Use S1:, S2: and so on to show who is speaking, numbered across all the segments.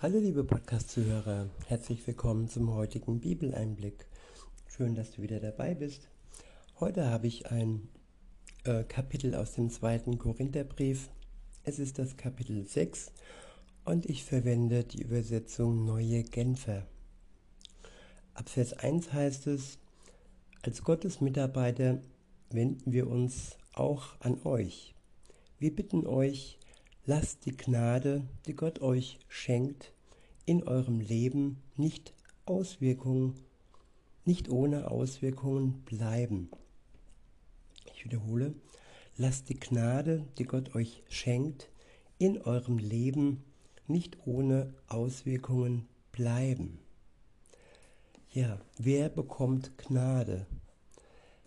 S1: Hallo liebe Podcast-Zuhörer, herzlich willkommen zum heutigen Bibeleinblick. Schön, dass du wieder dabei bist. Heute habe ich ein äh, Kapitel aus dem zweiten Korintherbrief. Es ist das Kapitel 6 und ich verwende die Übersetzung Neue Genfer. Ab Vers 1 heißt es, als Gottes Mitarbeiter wenden wir uns auch an euch. Wir bitten euch, lasst die Gnade, die Gott euch schenkt, in eurem Leben nicht Auswirkungen, nicht ohne Auswirkungen bleiben. Ich wiederhole, lasst die Gnade, die Gott euch schenkt, in eurem Leben nicht ohne Auswirkungen bleiben. Ja, wer bekommt Gnade?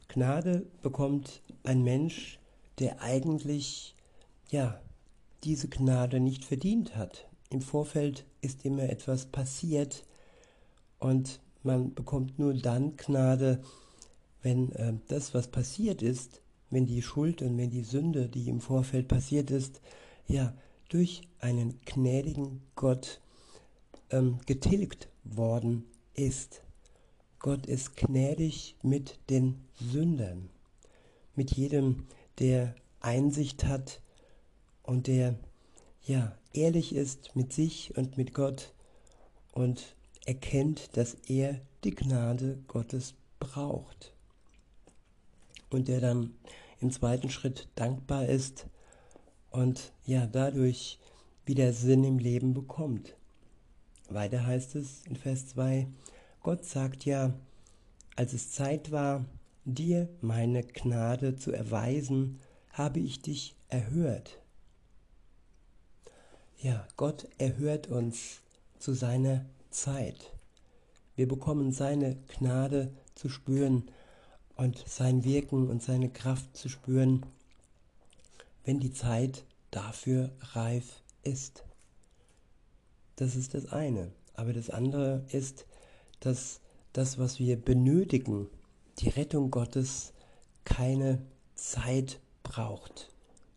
S1: Gnade bekommt ein Mensch, der eigentlich ja diese Gnade nicht verdient hat. Im Vorfeld ist immer etwas passiert und man bekommt nur dann Gnade, wenn äh, das, was passiert ist, wenn die Schuld und wenn die Sünde, die im Vorfeld passiert ist, ja, durch einen gnädigen Gott ähm, getilgt worden ist. Gott ist gnädig mit den Sündern, mit jedem, der Einsicht hat, und der ja ehrlich ist mit sich und mit Gott und erkennt, dass er die Gnade Gottes braucht. Und der dann im zweiten Schritt dankbar ist und ja dadurch wieder Sinn im Leben bekommt. Weiter heißt es in Vers 2, Gott sagt ja, als es Zeit war, dir meine Gnade zu erweisen, habe ich dich erhört. Ja, Gott erhört uns zu seiner Zeit. Wir bekommen seine Gnade zu spüren und sein Wirken und seine Kraft zu spüren, wenn die Zeit dafür reif ist. Das ist das eine. Aber das andere ist, dass das, was wir benötigen, die Rettung Gottes, keine Zeit braucht.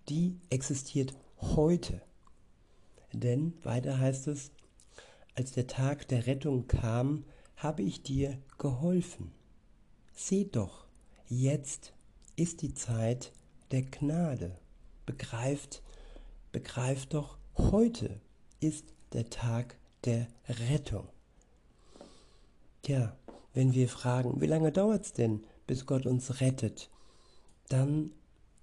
S1: Die existiert heute. Denn weiter heißt es, als der Tag der Rettung kam, habe ich dir geholfen. Sieh doch, jetzt ist die Zeit der Gnade. Begreift, begreift doch, heute ist der Tag der Rettung. Tja, wenn wir fragen, wie lange dauert es denn, bis Gott uns rettet, dann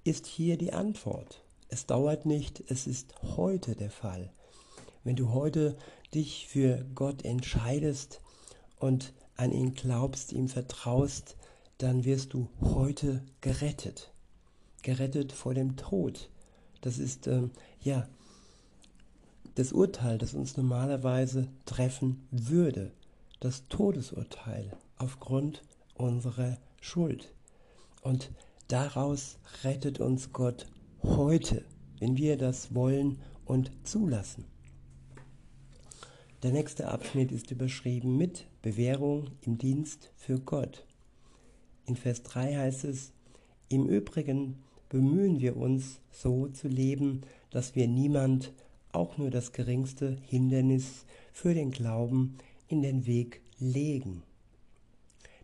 S1: ist hier die Antwort. Es dauert nicht, es ist heute der Fall. Wenn du heute dich für Gott entscheidest und an ihn glaubst, ihm vertraust, dann wirst du heute gerettet. Gerettet vor dem Tod. Das ist ähm, ja das Urteil, das uns normalerweise treffen würde. Das Todesurteil aufgrund unserer Schuld. Und daraus rettet uns Gott heute, wenn wir das wollen und zulassen. Der nächste Abschnitt ist überschrieben mit Bewährung im Dienst für Gott. In Vers 3 heißt es, im Übrigen bemühen wir uns so zu leben, dass wir niemand auch nur das geringste Hindernis für den Glauben in den Weg legen.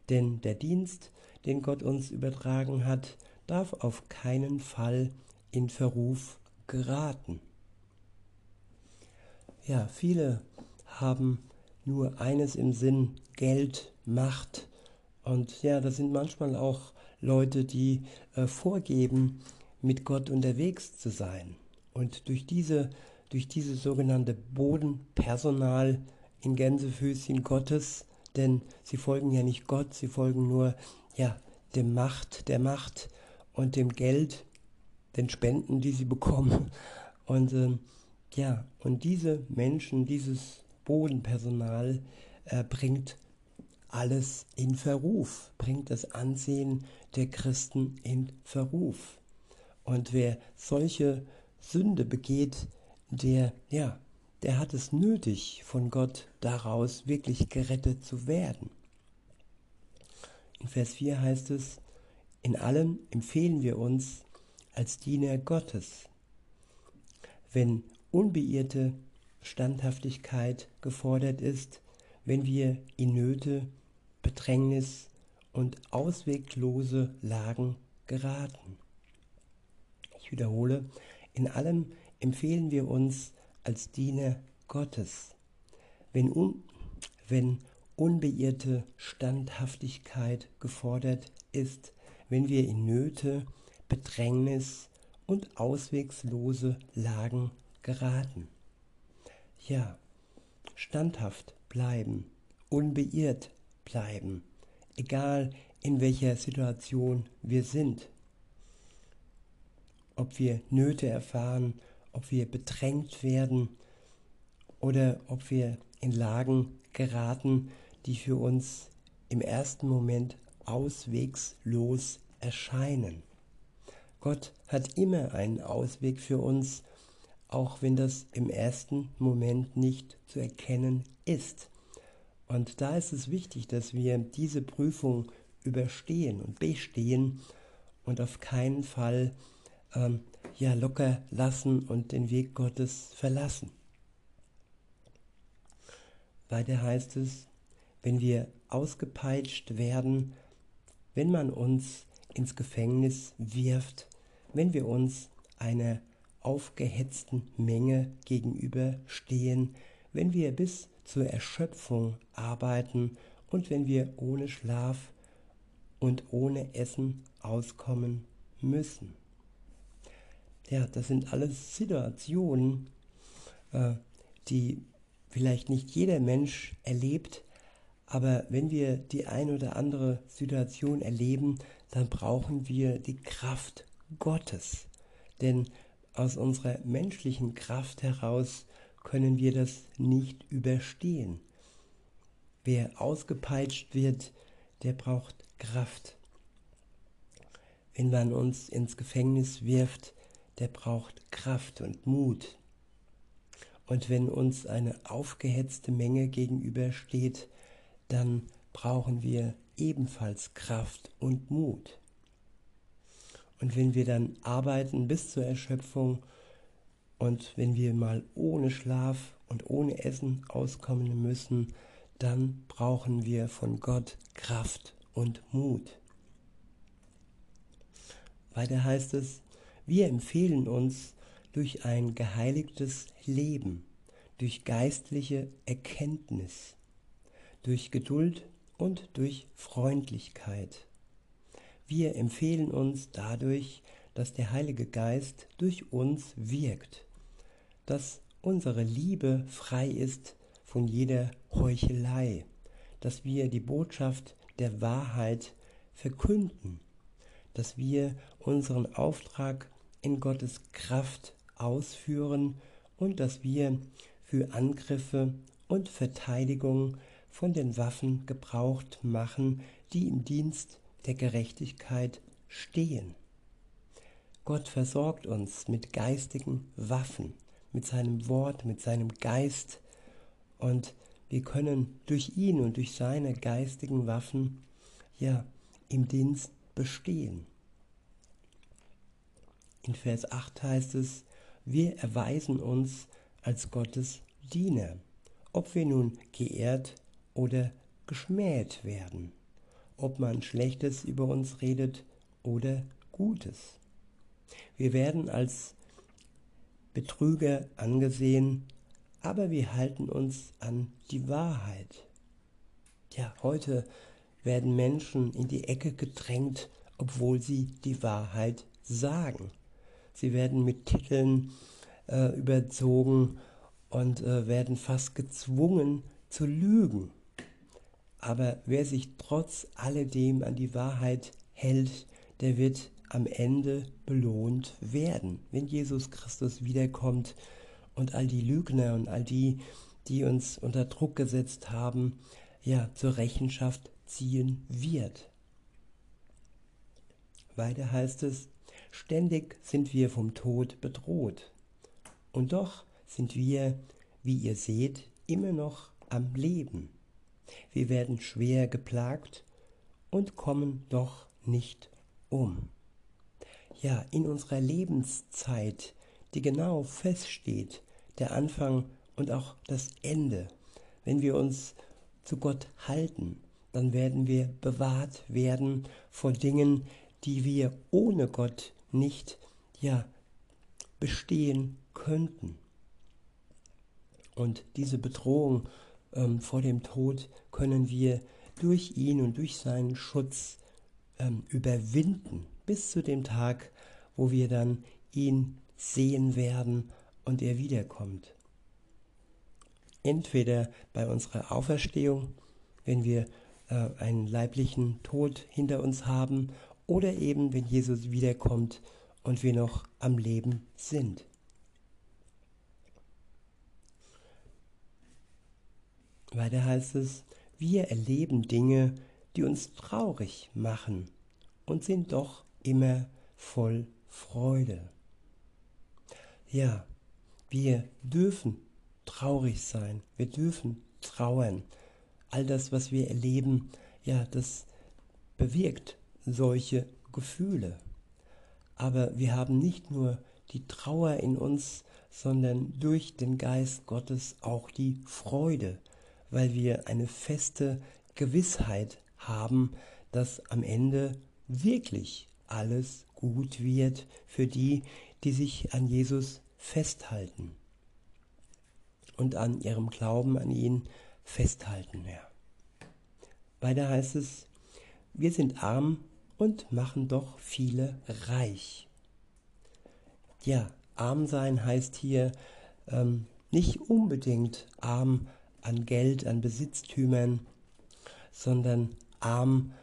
S1: Denn der Dienst, den Gott uns übertragen hat, darf auf keinen Fall in Verruf geraten. Ja, viele haben nur eines im Sinn, Geld, Macht. Und ja, das sind manchmal auch Leute, die äh, vorgeben, mit Gott unterwegs zu sein. Und durch diese, durch diese sogenannte Bodenpersonal in Gänsefüßchen Gottes, denn sie folgen ja nicht Gott, sie folgen nur ja, dem Macht, der Macht und dem Geld, den Spenden, die sie bekommen. Und äh, ja, und diese Menschen, dieses Bodenpersonal äh, bringt alles in Verruf, bringt das Ansehen der Christen in Verruf. Und wer solche Sünde begeht, der, ja, der hat es nötig, von Gott daraus wirklich gerettet zu werden. In Vers 4 heißt es, in allem empfehlen wir uns als Diener Gottes. Wenn unbeirrte Standhaftigkeit gefordert ist, wenn wir in Nöte, Bedrängnis und ausweglose Lagen geraten. Ich wiederhole, in allem empfehlen wir uns als Diener Gottes. Wenn, un, wenn unbeirrte Standhaftigkeit gefordert ist, wenn wir in Nöte, Bedrängnis und auswegslose Lagen geraten. Ja, standhaft bleiben, unbeirrt bleiben, egal in welcher Situation wir sind. Ob wir Nöte erfahren, ob wir bedrängt werden oder ob wir in Lagen geraten, die für uns im ersten Moment auswegslos erscheinen. Gott hat immer einen Ausweg für uns, auch wenn das im ersten Moment nicht zu erkennen ist. Und da ist es wichtig, dass wir diese Prüfung überstehen und bestehen und auf keinen Fall ähm, ja locker lassen und den Weg Gottes verlassen. Weiter heißt es, wenn wir ausgepeitscht werden, wenn man uns ins Gefängnis wirft, wenn wir uns einer aufgehetzten Menge gegenüberstehen, wenn wir bis zur Erschöpfung arbeiten und wenn wir ohne Schlaf und ohne Essen auskommen müssen. Ja, das sind alles Situationen, äh, die vielleicht nicht jeder Mensch erlebt, aber wenn wir die ein oder andere Situation erleben, dann brauchen wir die Kraft Gottes. Denn aus unserer menschlichen Kraft heraus können wir das nicht überstehen. Wer ausgepeitscht wird, der braucht Kraft. Wenn man uns ins Gefängnis wirft, der braucht Kraft und Mut. Und wenn uns eine aufgehetzte Menge gegenübersteht, dann brauchen wir ebenfalls Kraft und Mut. Und wenn wir dann arbeiten bis zur Erschöpfung und wenn wir mal ohne Schlaf und ohne Essen auskommen müssen, dann brauchen wir von Gott Kraft und Mut. Weiter heißt es, wir empfehlen uns durch ein geheiligtes Leben, durch geistliche Erkenntnis, durch Geduld und durch Freundlichkeit. Wir empfehlen uns dadurch, dass der Heilige Geist durch uns wirkt, dass unsere Liebe frei ist von jeder Heuchelei, dass wir die Botschaft der Wahrheit verkünden, dass wir unseren Auftrag in Gottes Kraft ausführen und dass wir für Angriffe und Verteidigung von den Waffen gebraucht machen, die im Dienst der Gerechtigkeit stehen. Gott versorgt uns mit geistigen Waffen, mit seinem Wort, mit seinem Geist und wir können durch ihn und durch seine geistigen Waffen ja im Dienst bestehen. In Vers 8 heißt es, wir erweisen uns als Gottes Diener, ob wir nun geehrt oder geschmäht werden, ob man Schlechtes über uns redet oder Gutes. Wir werden als Betrüger angesehen, aber wir halten uns an die Wahrheit. Ja, heute werden Menschen in die Ecke gedrängt, obwohl sie die Wahrheit sagen. Sie werden mit Titeln äh, überzogen und äh, werden fast gezwungen zu lügen. Aber wer sich trotz alledem an die Wahrheit hält, der wird am Ende belohnt werden, wenn Jesus Christus wiederkommt und all die Lügner und all die, die uns unter Druck gesetzt haben, ja, zur Rechenschaft ziehen wird. Weiter heißt es, Ständig sind wir vom Tod bedroht. Und doch sind wir, wie ihr seht, immer noch am Leben. Wir werden schwer geplagt und kommen doch nicht um. Ja, in unserer Lebenszeit, die genau feststeht, der Anfang und auch das Ende. Wenn wir uns zu Gott halten, dann werden wir bewahrt werden vor Dingen, die wir ohne Gott nicht ja bestehen könnten. Und diese Bedrohung ähm, vor dem Tod können wir durch ihn und durch seinen Schutz ähm, überwinden, bis zu dem Tag, wo wir dann ihn sehen werden und er wiederkommt. Entweder bei unserer Auferstehung, wenn wir äh, einen leiblichen Tod hinter uns haben, oder eben wenn Jesus wiederkommt und wir noch am Leben sind. Weiter heißt es, wir erleben Dinge, die uns traurig machen und sind doch immer voll Freude. Ja, wir dürfen traurig sein, wir dürfen trauern. All das, was wir erleben, ja, das bewirkt solche Gefühle. Aber wir haben nicht nur die Trauer in uns, sondern durch den Geist Gottes auch die Freude, weil wir eine feste Gewissheit haben, dass am Ende wirklich alles gut wird für die, die sich an Jesus festhalten und an ihrem Glauben an ihn festhalten. Ja. Weiter heißt es, wir sind arm und machen doch viele reich. Ja, arm sein heißt hier ähm, nicht unbedingt arm an Geld, an Besitztümern, sondern arm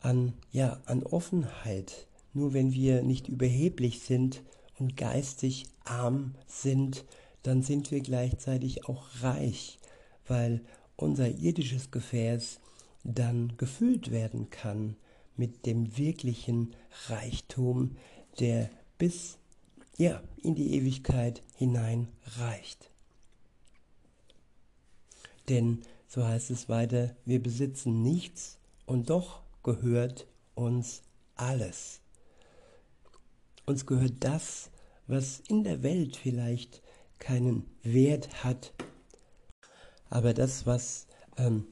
S1: an, ja, an Offenheit. Nur wenn wir nicht überheblich sind und geistig arm sind, dann sind wir gleichzeitig auch reich, weil unser irdisches Gefäß dann gefüllt werden kann mit dem wirklichen Reichtum, der bis ja, in die Ewigkeit hinein reicht. Denn, so heißt es weiter, wir besitzen nichts und doch gehört uns alles. Uns gehört das, was in der Welt vielleicht keinen Wert hat, aber das, was ähm,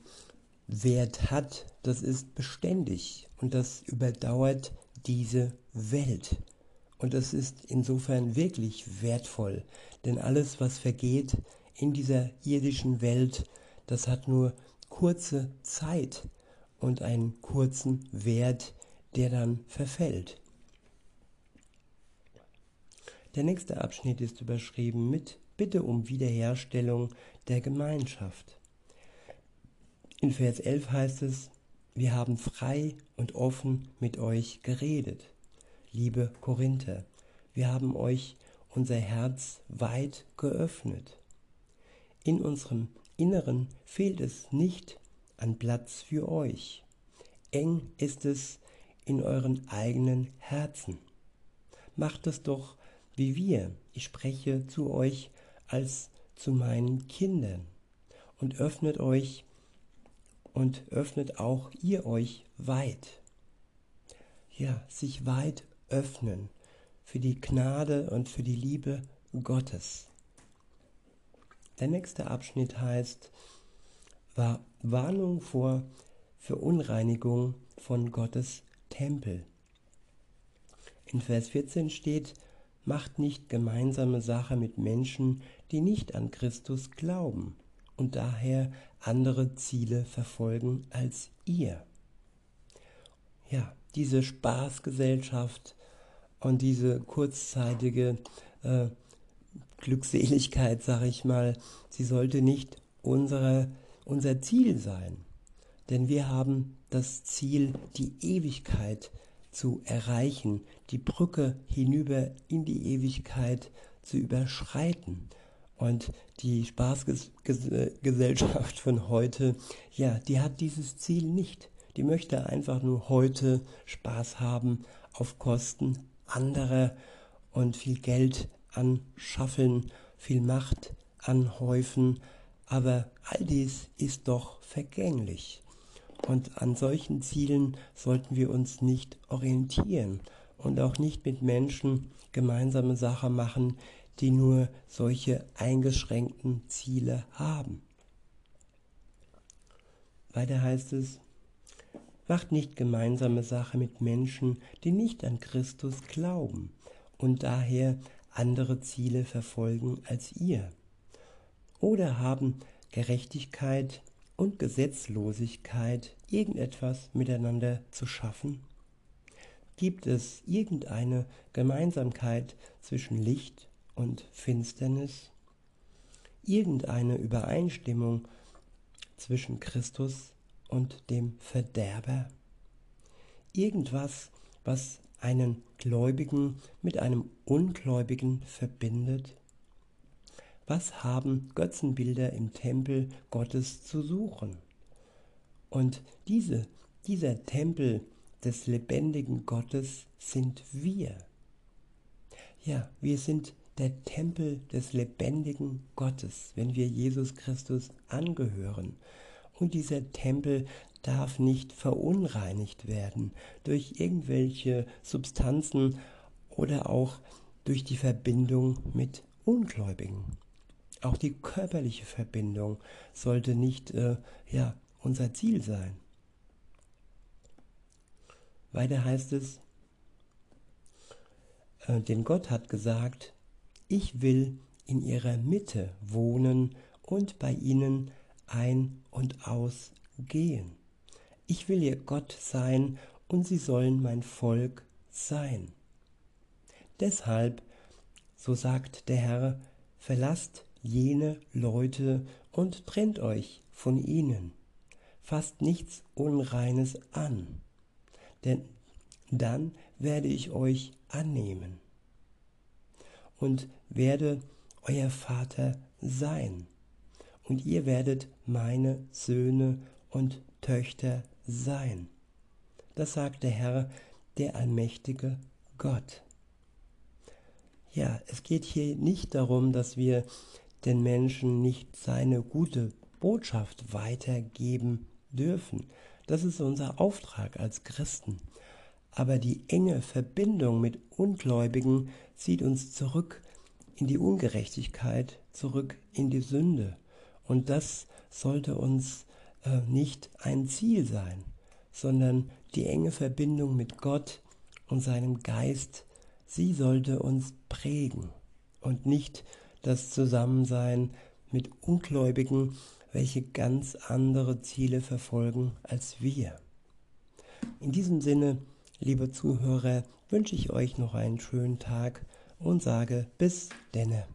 S1: Wert hat, das ist beständig und das überdauert diese Welt. Und das ist insofern wirklich wertvoll, denn alles, was vergeht in dieser irdischen Welt, das hat nur kurze Zeit und einen kurzen Wert, der dann verfällt. Der nächste Abschnitt ist überschrieben mit Bitte um Wiederherstellung der Gemeinschaft. In Vers 11 heißt es, wir haben frei und offen mit euch geredet. Liebe Korinther, wir haben euch unser Herz weit geöffnet. In unserem Inneren fehlt es nicht an Platz für euch. Eng ist es in euren eigenen Herzen. Macht es doch wie wir. Ich spreche zu euch als zu meinen Kindern. Und öffnet euch und öffnet auch ihr euch weit. Ja, sich weit öffnen für die Gnade und für die Liebe Gottes. Der nächste Abschnitt heißt war Warnung vor Verunreinigung von Gottes Tempel. In Vers 14 steht, macht nicht gemeinsame Sache mit Menschen, die nicht an Christus glauben und daher andere Ziele verfolgen als ihr. Ja, diese Spaßgesellschaft und diese kurzzeitige äh, Glückseligkeit, sag ich mal, sie sollte nicht unsere, unser Ziel sein. Denn wir haben das Ziel, die Ewigkeit zu erreichen, die Brücke hinüber in die Ewigkeit zu überschreiten. Und die Spaßgesellschaft von heute, ja, die hat dieses Ziel nicht. Die möchte einfach nur heute Spaß haben auf Kosten anderer und viel Geld anschaffeln, viel Macht anhäufen, aber all dies ist doch vergänglich. Und an solchen Zielen sollten wir uns nicht orientieren und auch nicht mit Menschen gemeinsame Sache machen, die nur solche eingeschränkten Ziele haben. Weiter heißt es, macht nicht gemeinsame Sache mit Menschen, die nicht an Christus glauben und daher andere Ziele verfolgen als ihr. Oder haben Gerechtigkeit und Gesetzlosigkeit irgendetwas miteinander zu schaffen? Gibt es irgendeine Gemeinsamkeit zwischen Licht und Finsternis? Irgendeine Übereinstimmung zwischen Christus und dem Verderber? Irgendwas, was einen Gläubigen mit einem Ungläubigen verbindet? Was haben Götzenbilder im Tempel Gottes zu suchen? Und diese, dieser Tempel des lebendigen Gottes sind wir. Ja, wir sind der Tempel des lebendigen Gottes, wenn wir Jesus Christus angehören. Und dieser Tempel darf nicht verunreinigt werden durch irgendwelche Substanzen oder auch durch die Verbindung mit Ungläubigen. Auch die körperliche Verbindung sollte nicht äh, ja, unser Ziel sein. Weiter heißt es, äh, denn Gott hat gesagt, ich will in ihrer Mitte wohnen und bei ihnen ein- und ausgehen. Ich will ihr Gott sein und sie sollen mein Volk sein. Deshalb, so sagt der Herr, verlasst jene Leute und trennt euch von ihnen. Fasst nichts Unreines an, denn dann werde ich euch annehmen und werde euer Vater sein. Und ihr werdet meine Söhne und Töchter sein. Das sagt der Herr, der allmächtige Gott. Ja, es geht hier nicht darum, dass wir den Menschen nicht seine gute Botschaft weitergeben dürfen. Das ist unser Auftrag als Christen. Aber die enge Verbindung mit Ungläubigen zieht uns zurück in die Ungerechtigkeit, zurück in die Sünde. Und das sollte uns äh, nicht ein Ziel sein, sondern die enge Verbindung mit Gott und seinem Geist, sie sollte uns prägen und nicht das Zusammensein mit Ungläubigen, welche ganz andere Ziele verfolgen als wir. In diesem Sinne, liebe Zuhörer, wünsche ich euch noch einen schönen Tag und sage bis denne.